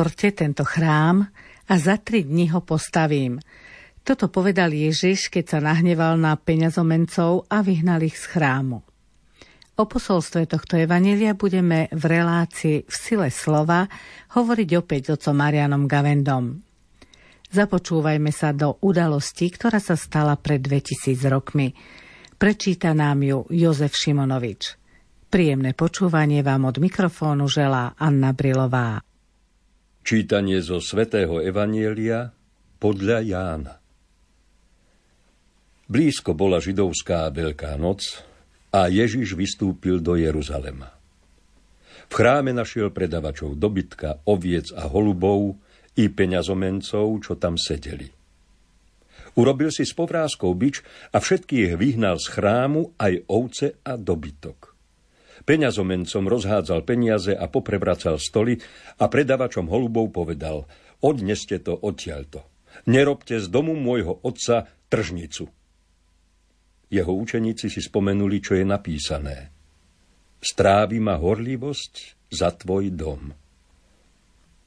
Zborte tento chrám a za tri dni ho postavím. Toto povedal Ježiš, keď sa nahneval na peňazomencov a vyhnal ich z chrámu. O posolstve tohto evanília budeme v relácii v sile slova hovoriť opäť s otcom Marianom Gavendom. Započúvajme sa do udalosti, ktorá sa stala pred 2000 rokmi. Prečíta nám ju Jozef Šimonovič. Príjemné počúvanie vám od mikrofónu želá Anna Brilová. Čítanie zo svätého Evanielia podľa Jána. Blízko bola židovská Veľká noc, a Ježiš vystúpil do Jeruzalema. V chráme našiel predavačov dobytka, oviec a holubov i peňazomencov, čo tam sedeli. Urobil si s povrázkou bič a všetkých vyhnal z chrámu aj ovce a dobytok. Peňazomencom rozhádzal peniaze a poprevracal stoly a predavačom holubov povedal odneste to odtiaľto. Nerobte z domu môjho otca tržnicu. Jeho učeníci si spomenuli, čo je napísané. Strávi ma horlivosť za tvoj dom.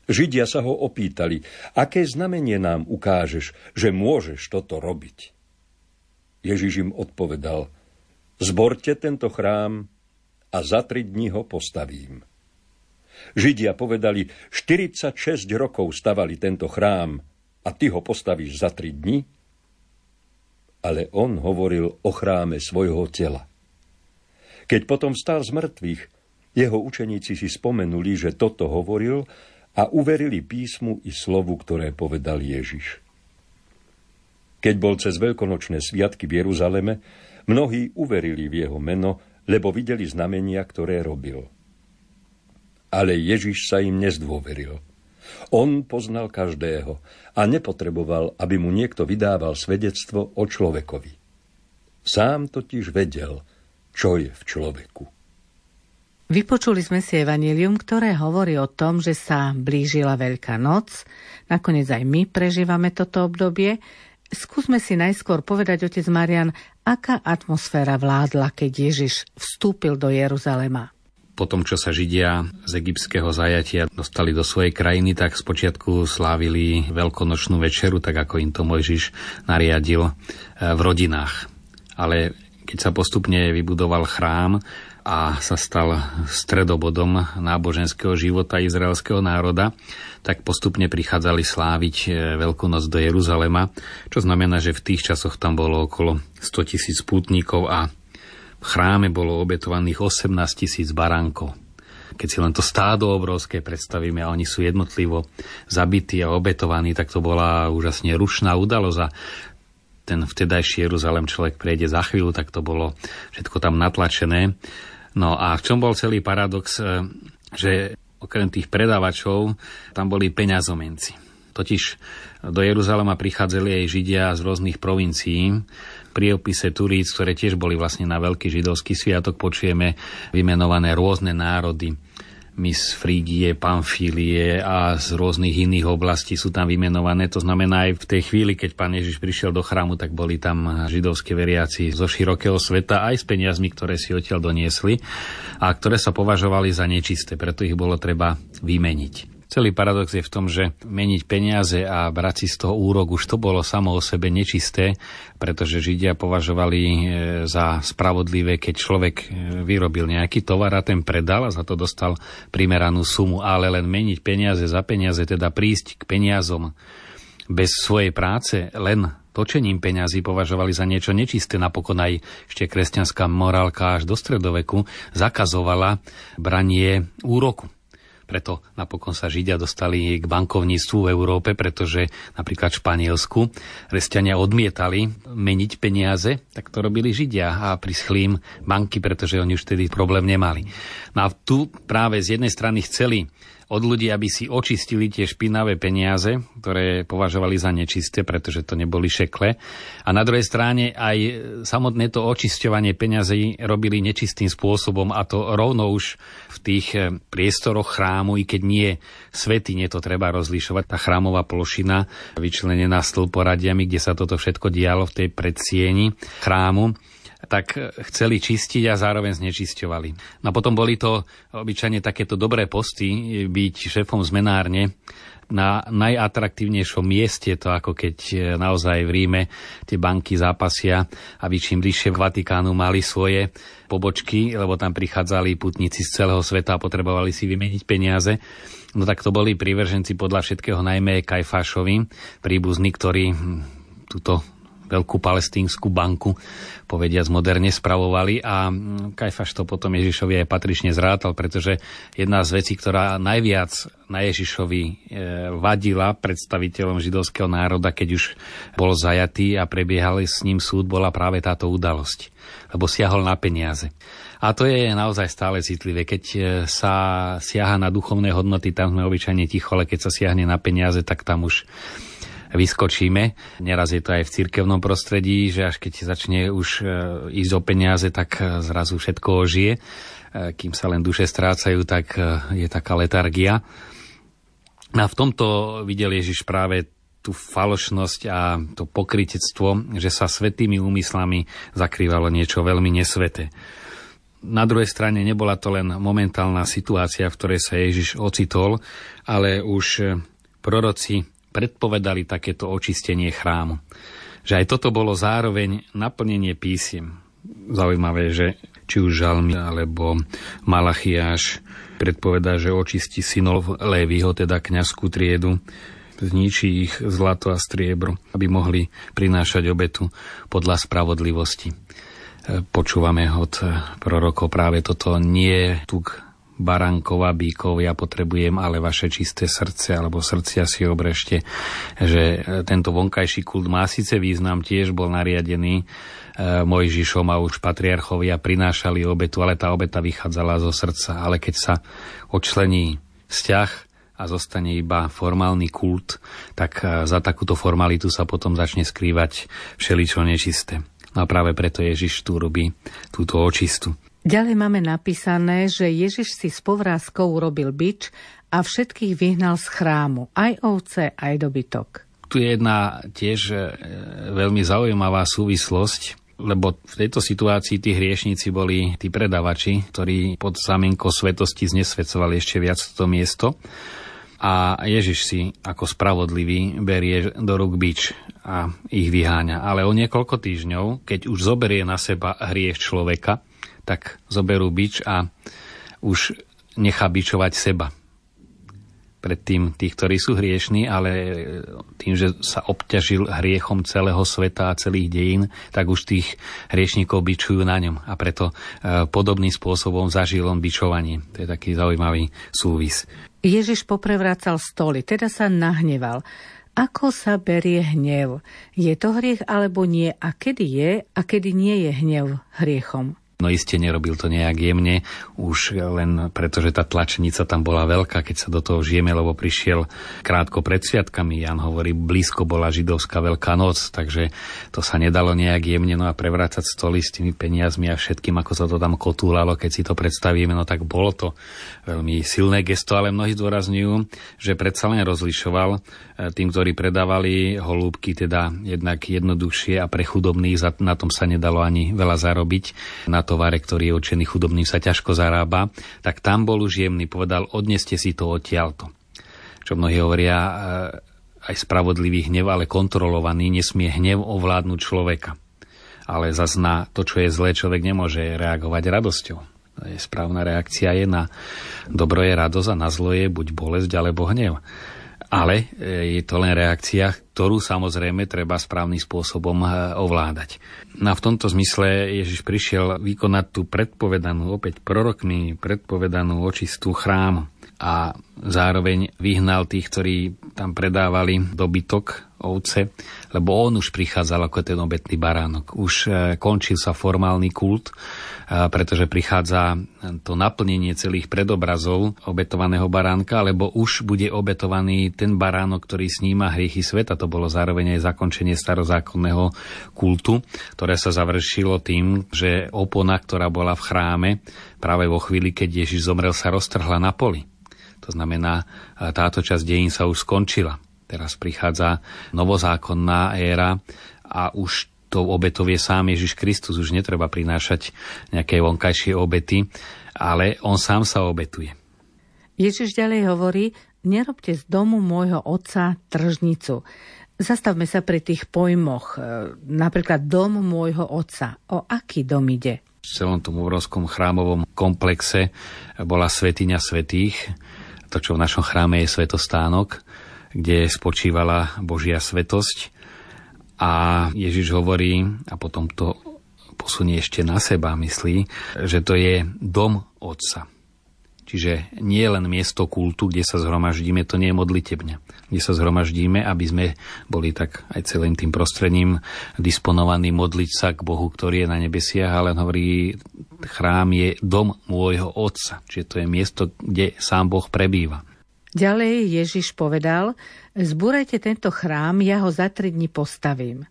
Židia sa ho opýtali, aké znamenie nám ukážeš, že môžeš toto robiť. Ježiš im odpovedal, zborte tento chrám a za tri dni ho postavím. Židia povedali, 46 rokov stavali tento chrám a ty ho postavíš za tri dni? ale on hovoril o chráme svojho tela. Keď potom stal z mŕtvych, jeho učeníci si spomenuli, že toto hovoril a uverili písmu i slovu, ktoré povedal Ježiš. Keď bol cez veľkonočné sviatky v Jeruzaleme, mnohí uverili v jeho meno, lebo videli znamenia, ktoré robil. Ale Ježiš sa im nezdôveril – on poznal každého a nepotreboval, aby mu niekto vydával svedectvo o človekovi. Sám totiž vedel, čo je v človeku. Vypočuli sme si evanílium, ktoré hovorí o tom, že sa blížila Veľká noc. Nakoniec aj my prežívame toto obdobie. Skúsme si najskôr povedať, otec Marian, aká atmosféra vládla, keď Ježiš vstúpil do Jeruzalema po tom, čo sa Židia z egyptského zajatia dostali do svojej krajiny, tak spočiatku slávili veľkonočnú večeru, tak ako im to Mojžiš nariadil eh, v rodinách. Ale keď sa postupne vybudoval chrám a sa stal stredobodom náboženského života izraelského národa, tak postupne prichádzali sláviť eh, Veľkú noc do Jeruzalema, čo znamená, že v tých časoch tam bolo okolo 100 tisíc pútnikov a v chráme bolo obetovaných 18 tisíc baránkov. Keď si len to stádo obrovské predstavíme a oni sú jednotlivo zabití a obetovaní, tak to bola úžasne rušná udalosť a ten vtedajší Jeruzalem človek prejde za chvíľu, tak to bolo všetko tam natlačené. No a v čom bol celý paradox, e, že okrem tých predávačov tam boli peňazomenci. Totiž do Jeruzalema prichádzali aj Židia z rôznych provincií pri opise Turíc, ktoré tiež boli vlastne na veľký židovský sviatok, počujeme vymenované rôzne národy. Mis Frígie, Pamfílie a z rôznych iných oblastí sú tam vymenované. To znamená aj v tej chvíli, keď pán Ježiš prišiel do chrámu, tak boli tam židovské veriaci zo širokého sveta aj s peniazmi, ktoré si odtiaľ doniesli a ktoré sa považovali za nečisté, preto ich bolo treba vymeniť. Celý paradox je v tom, že meniť peniaze a brať si z toho úrok už to bolo samo o sebe nečisté, pretože Židia považovali e, za spravodlivé, keď človek e, vyrobil nejaký tovar a ten predal a za to dostal primeranú sumu, ale len meniť peniaze za peniaze, teda prísť k peniazom bez svojej práce, len točením peňazí považovali za niečo nečisté. Napokon aj ešte kresťanská morálka až do stredoveku zakazovala branie úroku. Preto napokon sa Židia dostali k bankovníctvu v Európe, pretože napríklad v Španielsku kresťania odmietali meniť peniaze, tak to robili Židia a prischli im banky, pretože oni už vtedy problém nemali. No a tu práve z jednej strany chceli od ľudí, aby si očistili tie špinavé peniaze, ktoré považovali za nečisté, pretože to neboli šekle. A na druhej strane aj samotné to očisťovanie peňazí robili nečistým spôsobom a to rovno už v tých eh, priestoroch chrámu, i keď nie nie to treba rozlišovať. Tá chrámová plošina vyčlenená stĺporadiami, kde sa toto všetko dialo v tej predsieni chrámu, tak chceli čistiť a zároveň znečisťovali. No a potom boli to obyčajne takéto dobré posty, byť šéfom zmenárne, na najatraktívnejšom mieste, to ako keď e, naozaj v Ríme tie banky zápasia, aby čím bližšie v Vatikánu mali svoje pobočky, lebo tam prichádzali putníci z celého sveta a potrebovali si vymeniť peniaze. No tak to boli prívrženci podľa všetkého najmä Kajfášovi, príbuzní, ktorí hm, túto veľkú palestínsku banku, povediac moderne spravovali a mm, Kajfaš to potom Ježišovi aj patrične zrátal, pretože jedna z vecí, ktorá najviac na Ježišovi e, vadila predstaviteľom židovského národa, keď už bol zajatý a prebiehal s ním súd, bola práve táto udalosť, lebo siahol na peniaze. A to je naozaj stále citlivé. Keď e, sa siaha na duchovné hodnoty, tam sme obyčajne ticho, ale keď sa siahne na peniaze, tak tam už vyskočíme. Neraz je to aj v cirkevnom prostredí, že až keď začne už e, ísť o peniaze, tak e, zrazu všetko ožije. E, kým sa len duše strácajú, tak je taká letargia. A v tomto videl Ježiš práve tú falošnosť a to pokrytectvo, že sa svetými úmyslami zakrývalo niečo veľmi nesveté. Na druhej strane nebola to len momentálna situácia, v ktorej sa Ježiš ocitol, ale už proroci predpovedali takéto očistenie chrámu. Že aj toto bolo zároveň naplnenie písiem. Zaujímavé, že či už Žalmy alebo Malachiáš predpovedá, že očistí synov Lévyho, teda kňazskú triedu, zničí ich zlato a striebro, aby mohli prinášať obetu podľa spravodlivosti. Počúvame od prorokov práve toto nie tu barankov a bíkov, ja potrebujem ale vaše čisté srdce, alebo srdcia si obrešte, že e, tento vonkajší kult má síce význam, tiež bol nariadený e, Mojžišom a už patriarchovia prinášali obetu, ale tá obeta vychádzala zo srdca. Ale keď sa odčlení vzťah a zostane iba formálny kult, tak e, za takúto formalitu sa potom začne skrývať všeličo nečisté. No a práve preto Ježiš tu robí túto očistu. Ďalej máme napísané, že Ježiš si s povrázkou urobil bič a všetkých vyhnal z chrámu, aj ovce, aj dobytok. Tu je jedna tiež e, veľmi zaujímavá súvislosť, lebo v tejto situácii tí hriešníci boli tí predavači, ktorí pod zamienkou svetosti znesvedcovali ešte viac toto miesto. A Ježiš si ako spravodlivý berie do rúk bič a ich vyháňa. Ale o niekoľko týždňov, keď už zoberie na seba hriech človeka, tak zoberú bič a už nechá bičovať seba. Predtým tých, ktorí sú hriešní, ale tým, že sa obťažil hriechom celého sveta a celých dejín, tak už tých hriešníkov bičujú na ňom. A preto e, podobným spôsobom zažil on bičovanie. To je taký zaujímavý súvis. Ježiš poprevracal stoly, teda sa nahneval. Ako sa berie hnev? Je to hriech alebo nie? A kedy je a kedy nie je hnev hriechom? No iste nerobil to nejak jemne, už len preto, že tá tlačenica tam bola veľká, keď sa do toho žijeme, lebo prišiel krátko pred sviatkami. Jan hovorí, blízko bola židovská veľká noc, takže to sa nedalo nejak jemne no a prevrácať stoly s tými peniazmi a všetkým, ako sa to tam kotúlalo, keď si to predstavíme, no tak bolo to veľmi silné gesto, ale mnohí zdôrazňujú, že predsa len rozlišoval e, tým, ktorí predávali holúbky, teda jednak jednoduchšie a pre na tom sa nedalo ani veľa zarobiť. Na to tovare, ktorý je určený chudobným, sa ťažko zarába, tak tam bol už jemný, povedal, odneste si to odtiaľto. Čo mnohí hovoria, e, aj spravodlivý hnev, ale kontrolovaný, nesmie hnev ovládnuť človeka. Ale zas na to, čo je zlé, človek nemôže reagovať radosťou. Správna reakcia je na dobro je radosť a na zlo je buď bolesť alebo hnev. Ale e, je to len reakcia, ktorú samozrejme treba správnym spôsobom e, ovládať. No a v tomto zmysle Ježiš prišiel vykonať tú predpovedanú, opäť prorokmi predpovedanú očistú chrámu a zároveň vyhnal tých, ktorí tam predávali dobytok, ovce, lebo on už prichádzal ako ten obetný baránok. Už e, končil sa formálny kult, pretože prichádza to naplnenie celých predobrazov obetovaného baránka, lebo už bude obetovaný ten baránok, ktorý sníma hriechy sveta. To bolo zároveň aj zakončenie starozákonného kultu, ktoré sa završilo tým, že opona, ktorá bola v chráme, práve vo chvíli, keď Ježiš zomrel, sa roztrhla na poli. To znamená, táto časť dejín sa už skončila. Teraz prichádza novozákonná éra a už tou obetou je sám Ježiš Kristus, už netreba prinášať nejaké vonkajšie obety, ale on sám sa obetuje. Ježiš ďalej hovorí, nerobte z domu môjho otca tržnicu. Zastavme sa pri tých pojmoch. E, napríklad dom môjho otca. O aký dom ide? V celom tom obrovskom chrámovom komplexe bola svetiňa svetých. To, čo v našom chráme je svetostánok, kde spočívala Božia svetosť. A Ježiš hovorí, a potom to posunie ešte na seba, myslí, že to je dom Otca. Čiže nie len miesto kultu, kde sa zhromaždíme, to nie je modlitebňa. Kde sa zhromaždíme, aby sme boli tak aj celým tým prostredím disponovaní modliť sa k Bohu, ktorý je na nebesiach, ale hovorí, chrám je dom môjho otca. Čiže to je miesto, kde sám Boh prebýva. Ďalej Ježiš povedal, zbúrajte tento chrám, ja ho za tri dni postavím.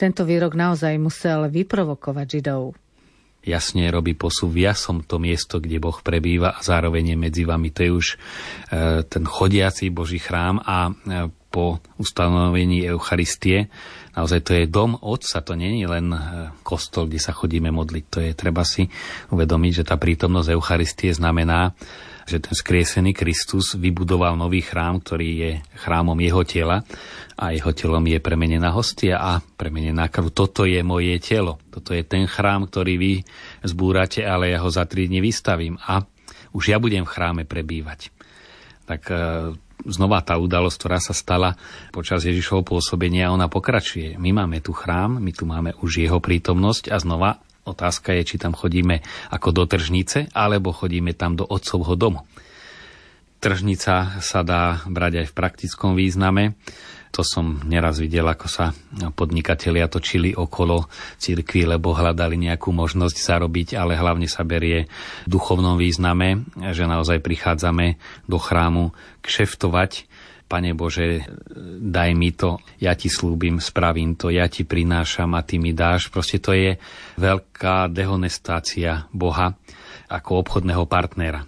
Tento výrok naozaj musel vyprovokovať Židov jasne robí posúv. Ja som to miesto, kde Boh prebýva a zároveň je medzi vami. To je už e, ten chodiaci Boží chrám a e, po ustanovení Eucharistie naozaj to je dom Otca, to je len e, kostol, kde sa chodíme modliť. To je treba si uvedomiť, že tá prítomnosť Eucharistie znamená, že ten skriesený Kristus vybudoval nový chrám, ktorý je chrámom jeho tela a jeho telom je premenená hostia a premenená krv. Toto je moje telo. Toto je ten chrám, ktorý vy zbúrate, ale ja ho za tri dni vystavím a už ja budem v chráme prebývať. Tak e, znova tá udalosť, ktorá sa stala počas Ježišovho pôsobenia, ona pokračuje. My máme tu chrám, my tu máme už jeho prítomnosť a znova Otázka je, či tam chodíme ako do tržnice, alebo chodíme tam do otcovho domu. Tržnica sa dá brať aj v praktickom význame. To som neraz videl, ako sa podnikatelia točili okolo cirkvi, lebo hľadali nejakú možnosť zarobiť, ale hlavne sa berie v duchovnom význame, že naozaj prichádzame do chrámu kšeftovať Pane Bože, daj mi to, ja ti slúbim, spravím to, ja ti prinášam a ty mi dáš. Proste to je veľká dehonestácia Boha ako obchodného partnera.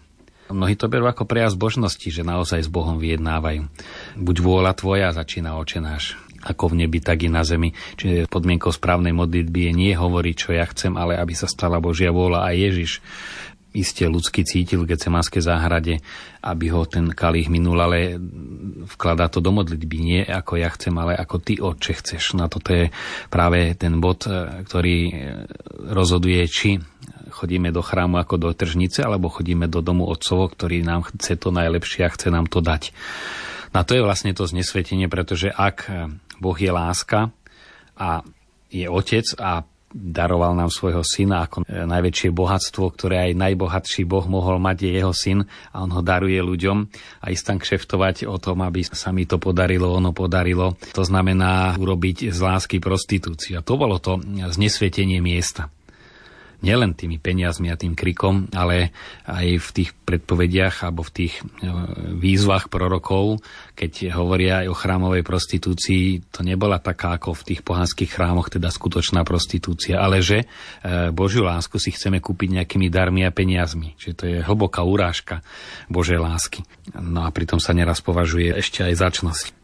Mnohí to berú ako prejav zbožnosti, že naozaj s Bohom vyjednávajú. Buď vôľa tvoja, začína očenáš ako v nebi, tak i na zemi. Čiže podmienkou správnej modlitby je nie hovoriť, čo ja chcem, ale aby sa stala Božia vôľa a Ježiš iste ľudsky cítil v Gecemanskej záhrade, aby ho ten kalich minul, ale vkladá to do modlitby. Nie ako ja chcem, ale ako ty, Otče, chceš. Na toto je práve ten bod, e, ktorý e, rozhoduje, či chodíme do chrámu ako do tržnice, alebo chodíme do domu Otcovo, ktorý nám chce to najlepšie a chce nám to dať. Na to je vlastne to znesvetenie, pretože ak Boh je láska a je otec a daroval nám svojho syna ako e, najväčšie bohatstvo, ktoré aj najbohatší Boh mohol mať, je jeho syn a on ho daruje ľuďom a ísť tam kšeftovať o tom, aby sa mi to podarilo, ono podarilo. To znamená urobiť z lásky prostitúciu. A to bolo to znesvietenie miesta nielen tými peniazmi a tým krikom, ale aj v tých predpovediach alebo v tých e, výzvach prorokov, keď hovoria aj o chrámovej prostitúcii, to nebola taká ako v tých pohanských chrámoch, teda skutočná prostitúcia, ale že e, Božiu lásku si chceme kúpiť nejakými darmi a peniazmi. Čiže to je hlboká urážka Božej lásky. No a pritom sa neraz považuje ešte aj začnosť.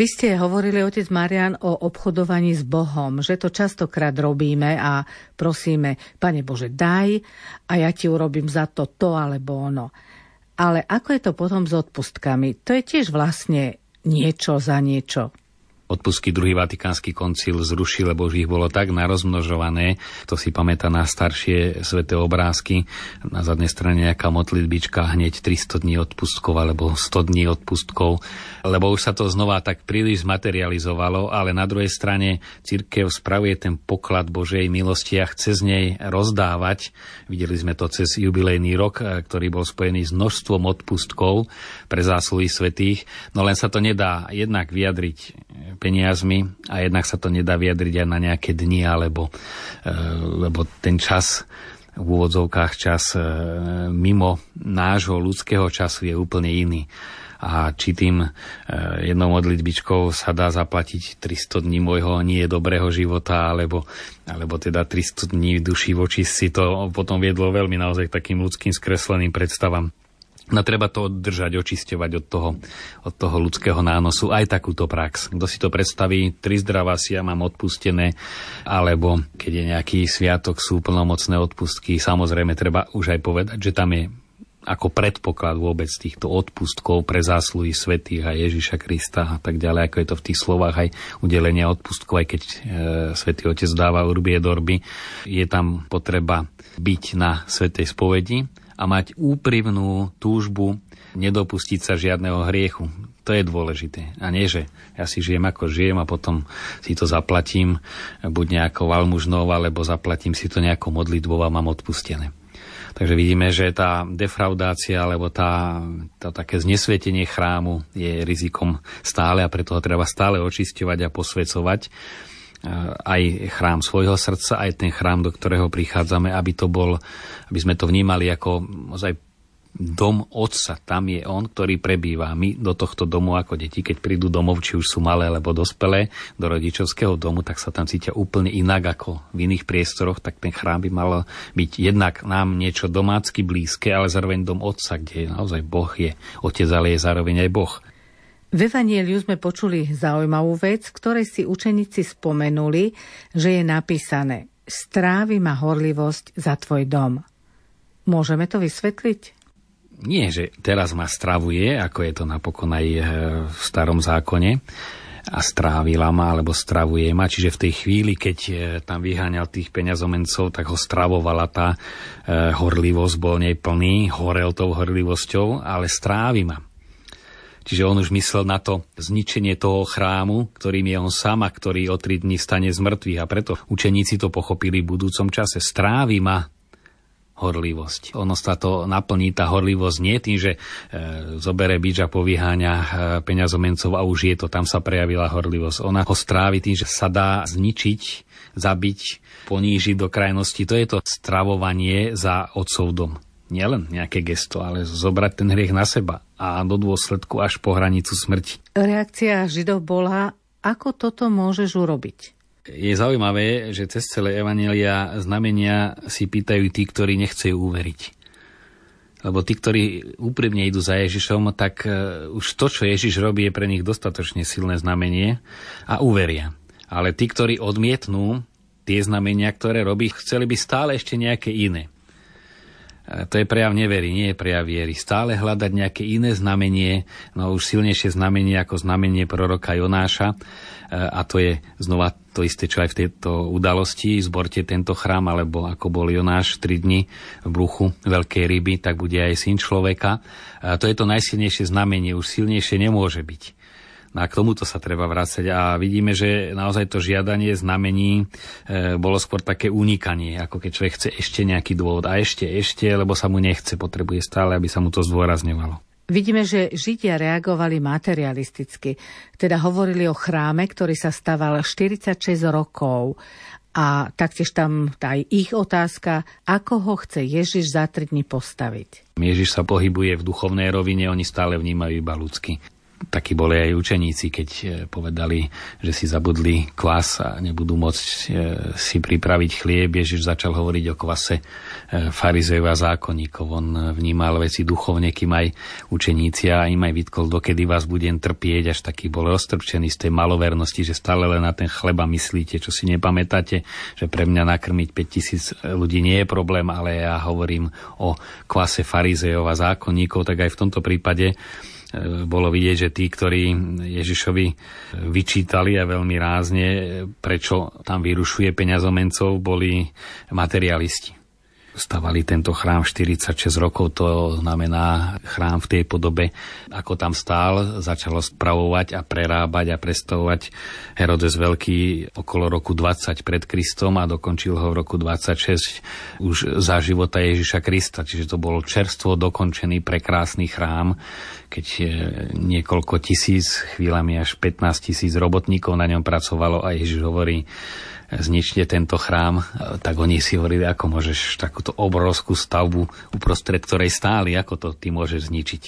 Vy ste hovorili, otec Marian, o obchodovaní s Bohom, že to častokrát robíme a prosíme, Pane Bože, daj a ja ti urobím za to to alebo ono. Ale ako je to potom s odpustkami? To je tiež vlastne niečo za niečo. Odpustky druhý Vatikánsky koncil zrušil, lebo už ich bolo tak narozmnožované. To si pamätá na staršie sveté obrázky. Na zadnej strane nejaká modlitbička, hneď 300 dní odpustkov alebo 100 dní odpustkov, lebo už sa to znova tak príliš zmaterializovalo, ale na druhej strane církev spravuje ten poklad Božej milosti a chce z nej rozdávať. Videli sme to cez jubilejný rok, e, ktorý bol spojený s množstvom odpustkov pre zásluhy svetých, no len sa to nedá jednak vyjadriť peniazmi a jednak sa to nedá vyjadriť aj na nejaké dni, alebo e, lebo ten čas v úvodzovkách čas e, mimo nášho ľudského času je úplne iný. A či tým e, jednou modlitbičkou sa dá zaplatiť 300 dní môjho nie dobrého života, alebo, alebo teda 300 dní duší voči si, to potom viedlo veľmi naozaj takým ľudským skresleným predstavám. No treba to držať, očisťovať od toho, od toho ľudského nánosu, aj takúto prax. Kto si to predstaví, tri zdravá mám odpustené, alebo keď je nejaký sviatok, sú plnomocné odpustky, samozrejme treba už aj povedať, že tam je ako predpoklad vôbec týchto odpustkov pre zásluhy svetých a Ježiša Krista a tak ďalej, ako je to v tých slovách aj udelenia odpustkov, aj keď e, svätý Otec dáva urbie dorby, je tam potreba byť na svetej spovedi a mať úprimnú túžbu nedopustiť sa žiadneho hriechu. To je dôležité. A nie, že ja si žijem ako žijem a potom si to zaplatím buď nejakou valmužnou, alebo zaplatím si to nejakou modlitbou a mám odpustené. Takže vidíme, že tá defraudácia alebo tá, tá také znesvietenie chrámu je rizikom stále a preto ho treba stále očisťovať a posvecovať aj chrám svojho srdca, aj ten chrám, do ktorého prichádzame, aby to bol, aby sme to vnímali ako ozaj dom otca. Tam je on, ktorý prebýva. My do tohto domu ako deti, keď prídu domov, či už sú malé alebo dospelé, do rodičovského domu, tak sa tam cítia úplne inak ako v iných priestoroch, tak ten chrám by mal byť jednak nám niečo domácky blízke, ale zároveň dom otca, kde naozaj Boh je otec, ale je zároveň aj Boh. V Evanieliu sme počuli zaujímavú vec, ktorej si učeníci spomenuli, že je napísané Strávi ma horlivosť za tvoj dom. Môžeme to vysvetliť? Nie, že teraz ma stravuje, ako je to napokon aj e, v starom zákone, a strávila ma, alebo stravuje ma. Čiže v tej chvíli, keď e, tam vyháňal tých peňazomencov, tak ho stravovala tá e, horlivosť, bol nej plný, horel tou horlivosťou, ale strávi ma. Čiže on už myslel na to zničenie toho chrámu, ktorým je on sám ktorý o tri dní stane z mŕtvych. A preto učeníci to pochopili v budúcom čase. Strávi ma horlivosť. Ono sa to naplní, tá horlivosť nie tým, že e, zobere bič a povyháňa e, peňazomencov a už je to, tam sa prejavila horlivosť. Ona ho strávi tým, že sa dá zničiť, zabiť, ponížiť do krajnosti. To je to stravovanie za otcov dom nielen nejaké gesto, ale zobrať ten hriech na seba a do dôsledku až po hranicu smrti. Reakcia Židov bola, ako toto môžeš urobiť? Je zaujímavé, že cez celé evanelia znamenia si pýtajú tí, ktorí nechcejú uveriť. Lebo tí, ktorí úprimne idú za Ježišom, tak e, už to, čo Ježiš robí, je pre nich dostatočne silné znamenie a uveria. Ale tí, ktorí odmietnú tie znamenia, ktoré robí, chceli by stále ešte nejaké iné. To je prejav nevery, nie je prejav viery. Stále hľadať nejaké iné znamenie, no už silnejšie znamenie ako znamenie proroka Jonáša. E, a to je znova to isté, čo aj v tejto udalosti. Zborte tento chrám, alebo ako bol Jonáš 3 dni v bruchu veľkej ryby, tak bude aj syn človeka. A to je to najsilnejšie znamenie, už silnejšie nemôže byť. No a k tomuto sa treba vrácať. A vidíme, že naozaj to žiadanie znamení e, bolo skôr také unikanie, ako keď človek chce ešte nejaký dôvod. A ešte, ešte, lebo sa mu nechce, potrebuje stále, aby sa mu to zdôrazňovalo. Vidíme, že Židia reagovali materialisticky, teda hovorili o chráme, ktorý sa staval 46 rokov. A taktiež tam aj ich otázka, ako ho chce Ježiš za tri dní postaviť. Ježiš sa pohybuje v duchovnej rovine, oni stále vnímajú iba ľudsky takí boli aj učeníci, keď e, povedali, že si zabudli kvas a nebudú môcť e, si pripraviť chlieb. Ježiš začal hovoriť o kvase e, farizejov a zákonníkov. On vnímal veci duchovne, kým aj učeníci a im aj vytkol, dokedy vás budem trpieť, až taký bol ostrpčený z tej malovernosti, že stále len na ten chleba myslíte, čo si nepamätáte, že pre mňa nakrmiť 5000 ľudí nie je problém, ale ja hovorím o kvase farizejov a zákonníkov, tak aj v tomto prípade bolo vidieť, že tí, ktorí Ježišovi vyčítali a veľmi rázne, prečo tam vyrušuje peňazomencov, boli materialisti stavali tento chrám 46 rokov, to znamená chrám v tej podobe, ako tam stál, začalo spravovať a prerábať a prestavovať Herodes Veľký okolo roku 20 pred Kristom a dokončil ho v roku 26 už za života Ježiša Krista. Čiže to bol čerstvo dokončený prekrásny chrám, keď niekoľko tisíc, chvíľami až 15 tisíc robotníkov na ňom pracovalo a Ježiš hovorí, zničte tento chrám, tak oni si hovorili, ako môžeš takúto obrovskú stavbu, uprostred ktorej stáli, ako to ty môžeš zničiť.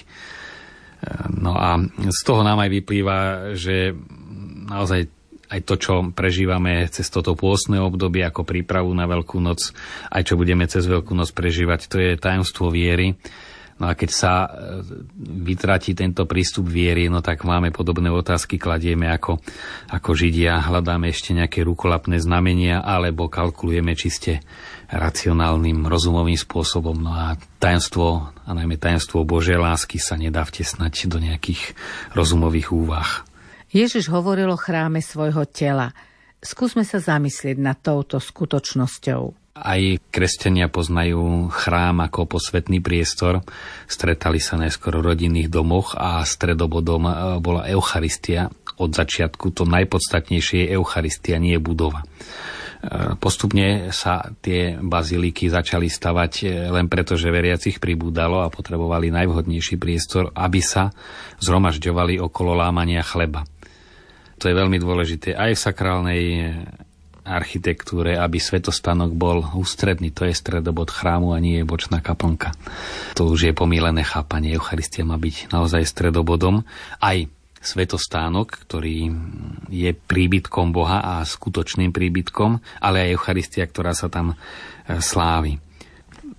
No a z toho nám aj vyplýva, že naozaj aj to, čo prežívame cez toto pôstne obdobie ako prípravu na Veľkú noc, aj čo budeme cez Veľkú noc prežívať, to je tajomstvo viery No a keď sa e, vytratí tento prístup viery, no tak máme podobné otázky, kladieme ako, ako Židia, hľadáme ešte nejaké rukolapné znamenia, alebo kalkulujeme čiste racionálnym, rozumovým spôsobom. No a tajemstvo, a najmä tajemstvo Božej lásky sa nedá vtesnať do nejakých rozumových úvah. Ježiš hovoril o chráme svojho tela. Skúsme sa zamyslieť nad touto skutočnosťou. Aj kresťania poznajú chrám ako posvetný priestor. Stretali sa najskôr v rodinných domoch a stredobodom e, bola Eucharistia. Od začiatku to najpodstatnejšie je Eucharistia, nie budova. E, postupne sa tie baziliky začali stavať e, len preto, že veriacich pribúdalo a potrebovali najvhodnejší priestor, aby sa zhromažďovali okolo lámania chleba. To je veľmi dôležité aj v sakrálnej architektúre, aby svetostánok bol ústredný, to je stredobod chrámu a nie je bočná kaplnka. To už je pomílené chápanie. Eucharistia má byť naozaj stredobodom. Aj svetostánok, ktorý je príbytkom Boha a skutočným príbytkom, ale aj Eucharistia, ktorá sa tam e, slávi.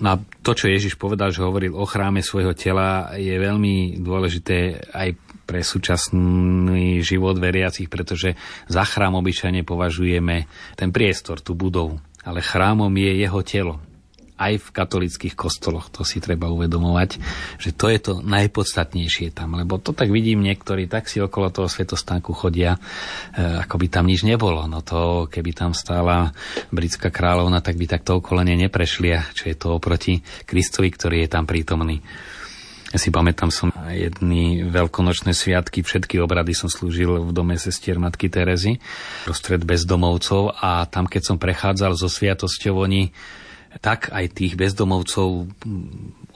No a to, čo Ježiš povedal, že hovoril o chráme svojho tela, je veľmi dôležité aj pre súčasný život veriacich, pretože za chrám obyčajne považujeme ten priestor, tú budovu. Ale chrámom je jeho telo. Aj v katolických kostoloch, to si treba uvedomovať, že to je to najpodstatnejšie tam, lebo to tak vidím niektorí, tak si okolo toho svetostánku chodia, e, ako by tam nič nebolo. No to, keby tam stála britská kráľovna, tak by takto okolenie neprešli, čo je to oproti Kristovi, ktorý je tam prítomný. Ja si pamätám, som jedný veľkonočné sviatky, všetky obrady som slúžil v dome sestier Matky Terezy, prostred bezdomovcov a tam, keď som prechádzal so sviatosťou, oni tak aj tých bezdomovcov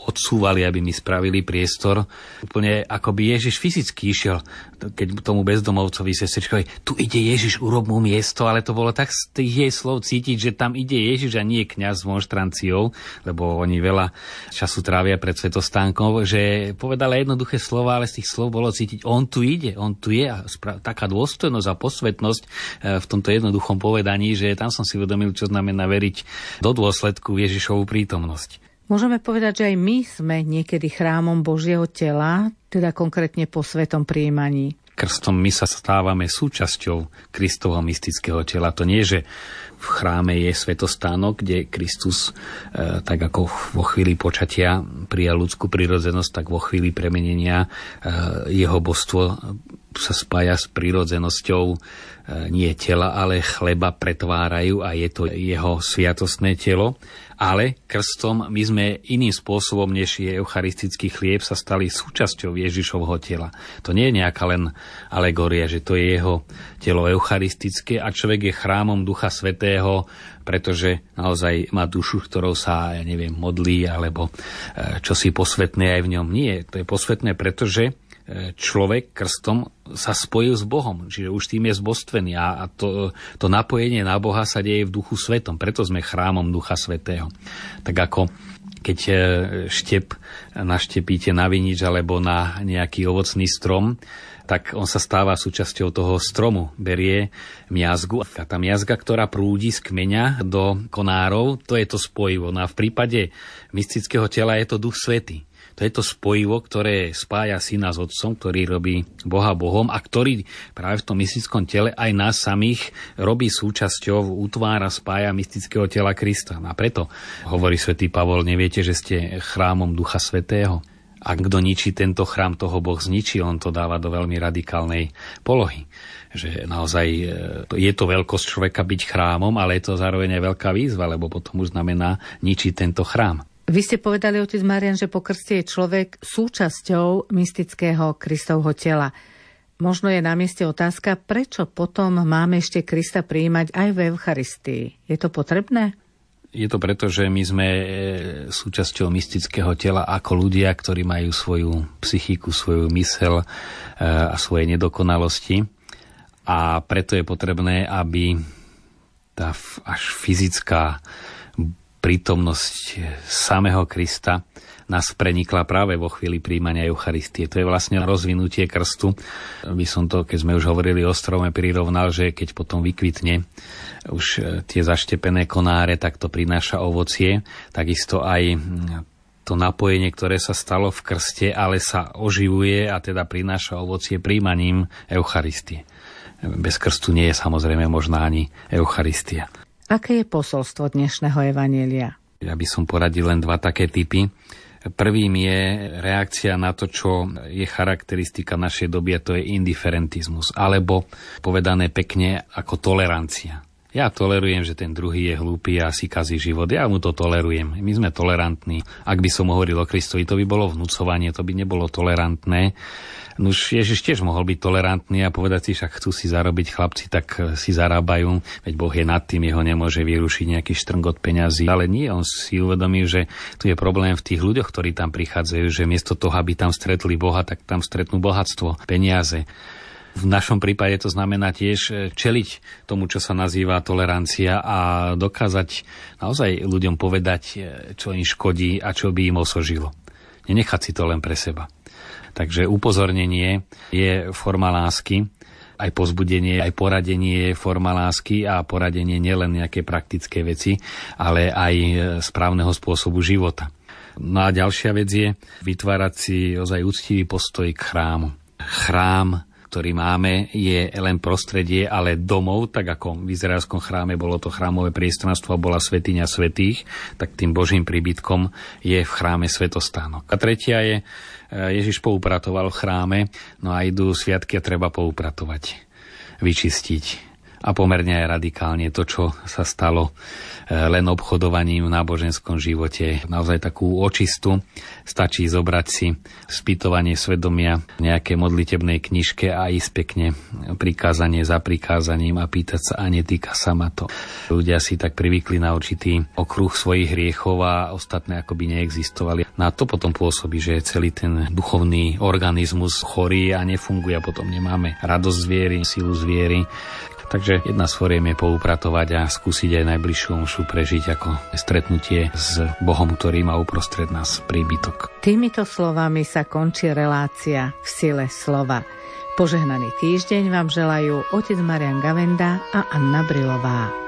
odsúvali, aby mi spravili priestor. Úplne ako by Ježiš fyzicky išiel, keď tomu bezdomovcovi sestričkovi, tu ide Ježiš, urob mu miesto, ale to bolo tak z tých jej slov cítiť, že tam ide Ježiš a nie kňaz s monštranciou, lebo oni veľa času trávia pred svetostánkom, že povedala jednoduché slova, ale z tých slov bolo cítiť, on tu ide, on tu je a spra- taká dôstojnosť a posvetnosť e, v tomto jednoduchom povedaní, že tam som si uvedomil, čo znamená veriť do dôsledku Ježišovu prítomnosť. Môžeme povedať, že aj my sme niekedy chrámom Božieho tela, teda konkrétne po svetom príjmaní. Krstom my sa stávame súčasťou Kristovho mystického tela. To nie, že v chráme je svetostánok, kde Kristus, e, tak ako vo chvíli počatia prijal ľudskú prirodzenosť, tak vo chvíli premenenia e, jeho božstvo sa spája s prirodzenosťou e, nie tela, ale chleba pretvárajú a je to jeho sviatostné telo ale krstom my sme iným spôsobom, než je eucharistický chlieb, sa stali súčasťou Ježišovho tela. To nie je nejaká len alegória, že to je jeho telo eucharistické a človek je chrámom Ducha Svetého, pretože naozaj má dušu, ktorou sa, ja neviem, modlí, alebo e, čo si posvetné aj v ňom. Nie, to je posvetné, pretože človek krstom sa spojil s Bohom, čiže už tým je zbostvený a to, to napojenie na Boha sa deje v duchu svetom, preto sme chrámom ducha svetého. Tak ako keď e, štep naštepíte na vinič alebo na nejaký ovocný strom, tak on sa stáva súčasťou toho stromu. Berie miazgu a tá miazga, ktorá prúdi z kmeňa do konárov, to je to spojivo. No a v prípade mystického tela je to duch svety. To je to spojivo, ktoré spája syna s otcom, ktorý robí Boha Bohom a ktorý práve v tom mystickom tele aj nás samých robí súčasťou, utvára, spája mystického tela Krista. A preto hovorí svätý Pavol, neviete, že ste chrámom Ducha Svetého. ak kto ničí tento chrám, toho Boh zničí. On to dáva do veľmi radikálnej polohy. Že naozaj e, je to veľkosť človeka byť chrámom, ale je to zároveň aj veľká výzva, lebo potom už znamená ničiť tento chrám. Vy ste povedali, otec Marian, že po krste je človek súčasťou mystického Kristovho tela. Možno je na mieste otázka, prečo potom máme ešte Krista prijímať aj v Eucharistii. Je to potrebné? Je to preto, že my sme e, súčasťou mystického tela ako ľudia, ktorí majú svoju psychiku, svoju mysel e, a svoje nedokonalosti. A preto je potrebné, aby tá až fyzická prítomnosť samého Krista nás prenikla práve vo chvíli príjmania Eucharistie. To je vlastne rozvinutie krstu. By som to, keď sme už hovorili o strome, prirovnal, že keď potom vykvitne už e, tie zaštepené konáre, tak to prináša ovocie. Takisto aj to napojenie, ktoré sa stalo v krste, ale sa oživuje a teda prináša ovocie príjmaním Eucharistie. Bez krstu nie je samozrejme možná ani Eucharistia. Aké je posolstvo dnešného Evanielia? Ja by som poradil len dva také typy. Prvým je reakcia na to, čo je charakteristika našej doby a to je indiferentizmus, alebo povedané pekne ako tolerancia. Ja tolerujem, že ten druhý je hlúpy a si kazí život. Ja mu to tolerujem. My sme tolerantní. Ak by som hovoril o Kristovi, to by bolo vnúcovanie, to by nebolo tolerantné. Nuž Ježiš tiež mohol byť tolerantný a povedať si, však chcú si zarobiť chlapci, tak eh, si zarábajú, veď Boh je nad tým, jeho nemôže vyrušiť nejaký štrngot peňazí. Ale nie, on si uvedomil, že tu je problém v tých ľuďoch, ktorí tam prichádzajú, že miesto toho, aby tam stretli Boha, tak tam stretnú bohatstvo, peniaze. V našom prípade to znamená tiež eh, čeliť tomu, čo sa nazýva tolerancia a dokázať naozaj ľuďom povedať, eh, čo im škodí a čo by im osožilo. Nenechať si to len pre seba. Takže upozornenie je forma lásky, aj pozbudenie, aj poradenie je forma lásky a poradenie nielen nejaké praktické veci, ale aj správneho spôsobu života. No a ďalšia vec je vytvárať si ozaj úctivý postoj k chrámu. Chrám ktorý máme, je len prostredie, ale domov, tak ako v izraelskom chráme bolo to chrámové priestranstvo a bola svetiňa svetých, tak tým Božím príbytkom je v chráme svetostánok. A tretia je Ježiš poupratoval v chráme, no a idú sviatky a treba poupratovať, vyčistiť. A pomerne aj radikálne to, čo sa stalo eh, len obchodovaním v náboženskom živote. Naozaj takú očistu. Stačí zobrať si spýtovanie svedomia v nejakej modlitebnej knižke a ísť pekne prikázanie za prikázaním a pýtať sa a netýka sa ma to. Ľudia si tak privykli na určitý okruh svojich hriechov a ostatné akoby neexistovali. Na to potom pôsobí, že celý ten duchovný organizmus chorý a nefunguje a potom nemáme radosť zviery, silu zviery. Takže jedna z foriem je poupratovať a skúsiť aj najbližšiu omšu prežiť ako stretnutie s Bohom, ktorý má uprostred nás príbytok. Týmito slovami sa končí relácia v sile slova. Požehnaný týždeň vám želajú otec Marian Gavenda a Anna Brilová.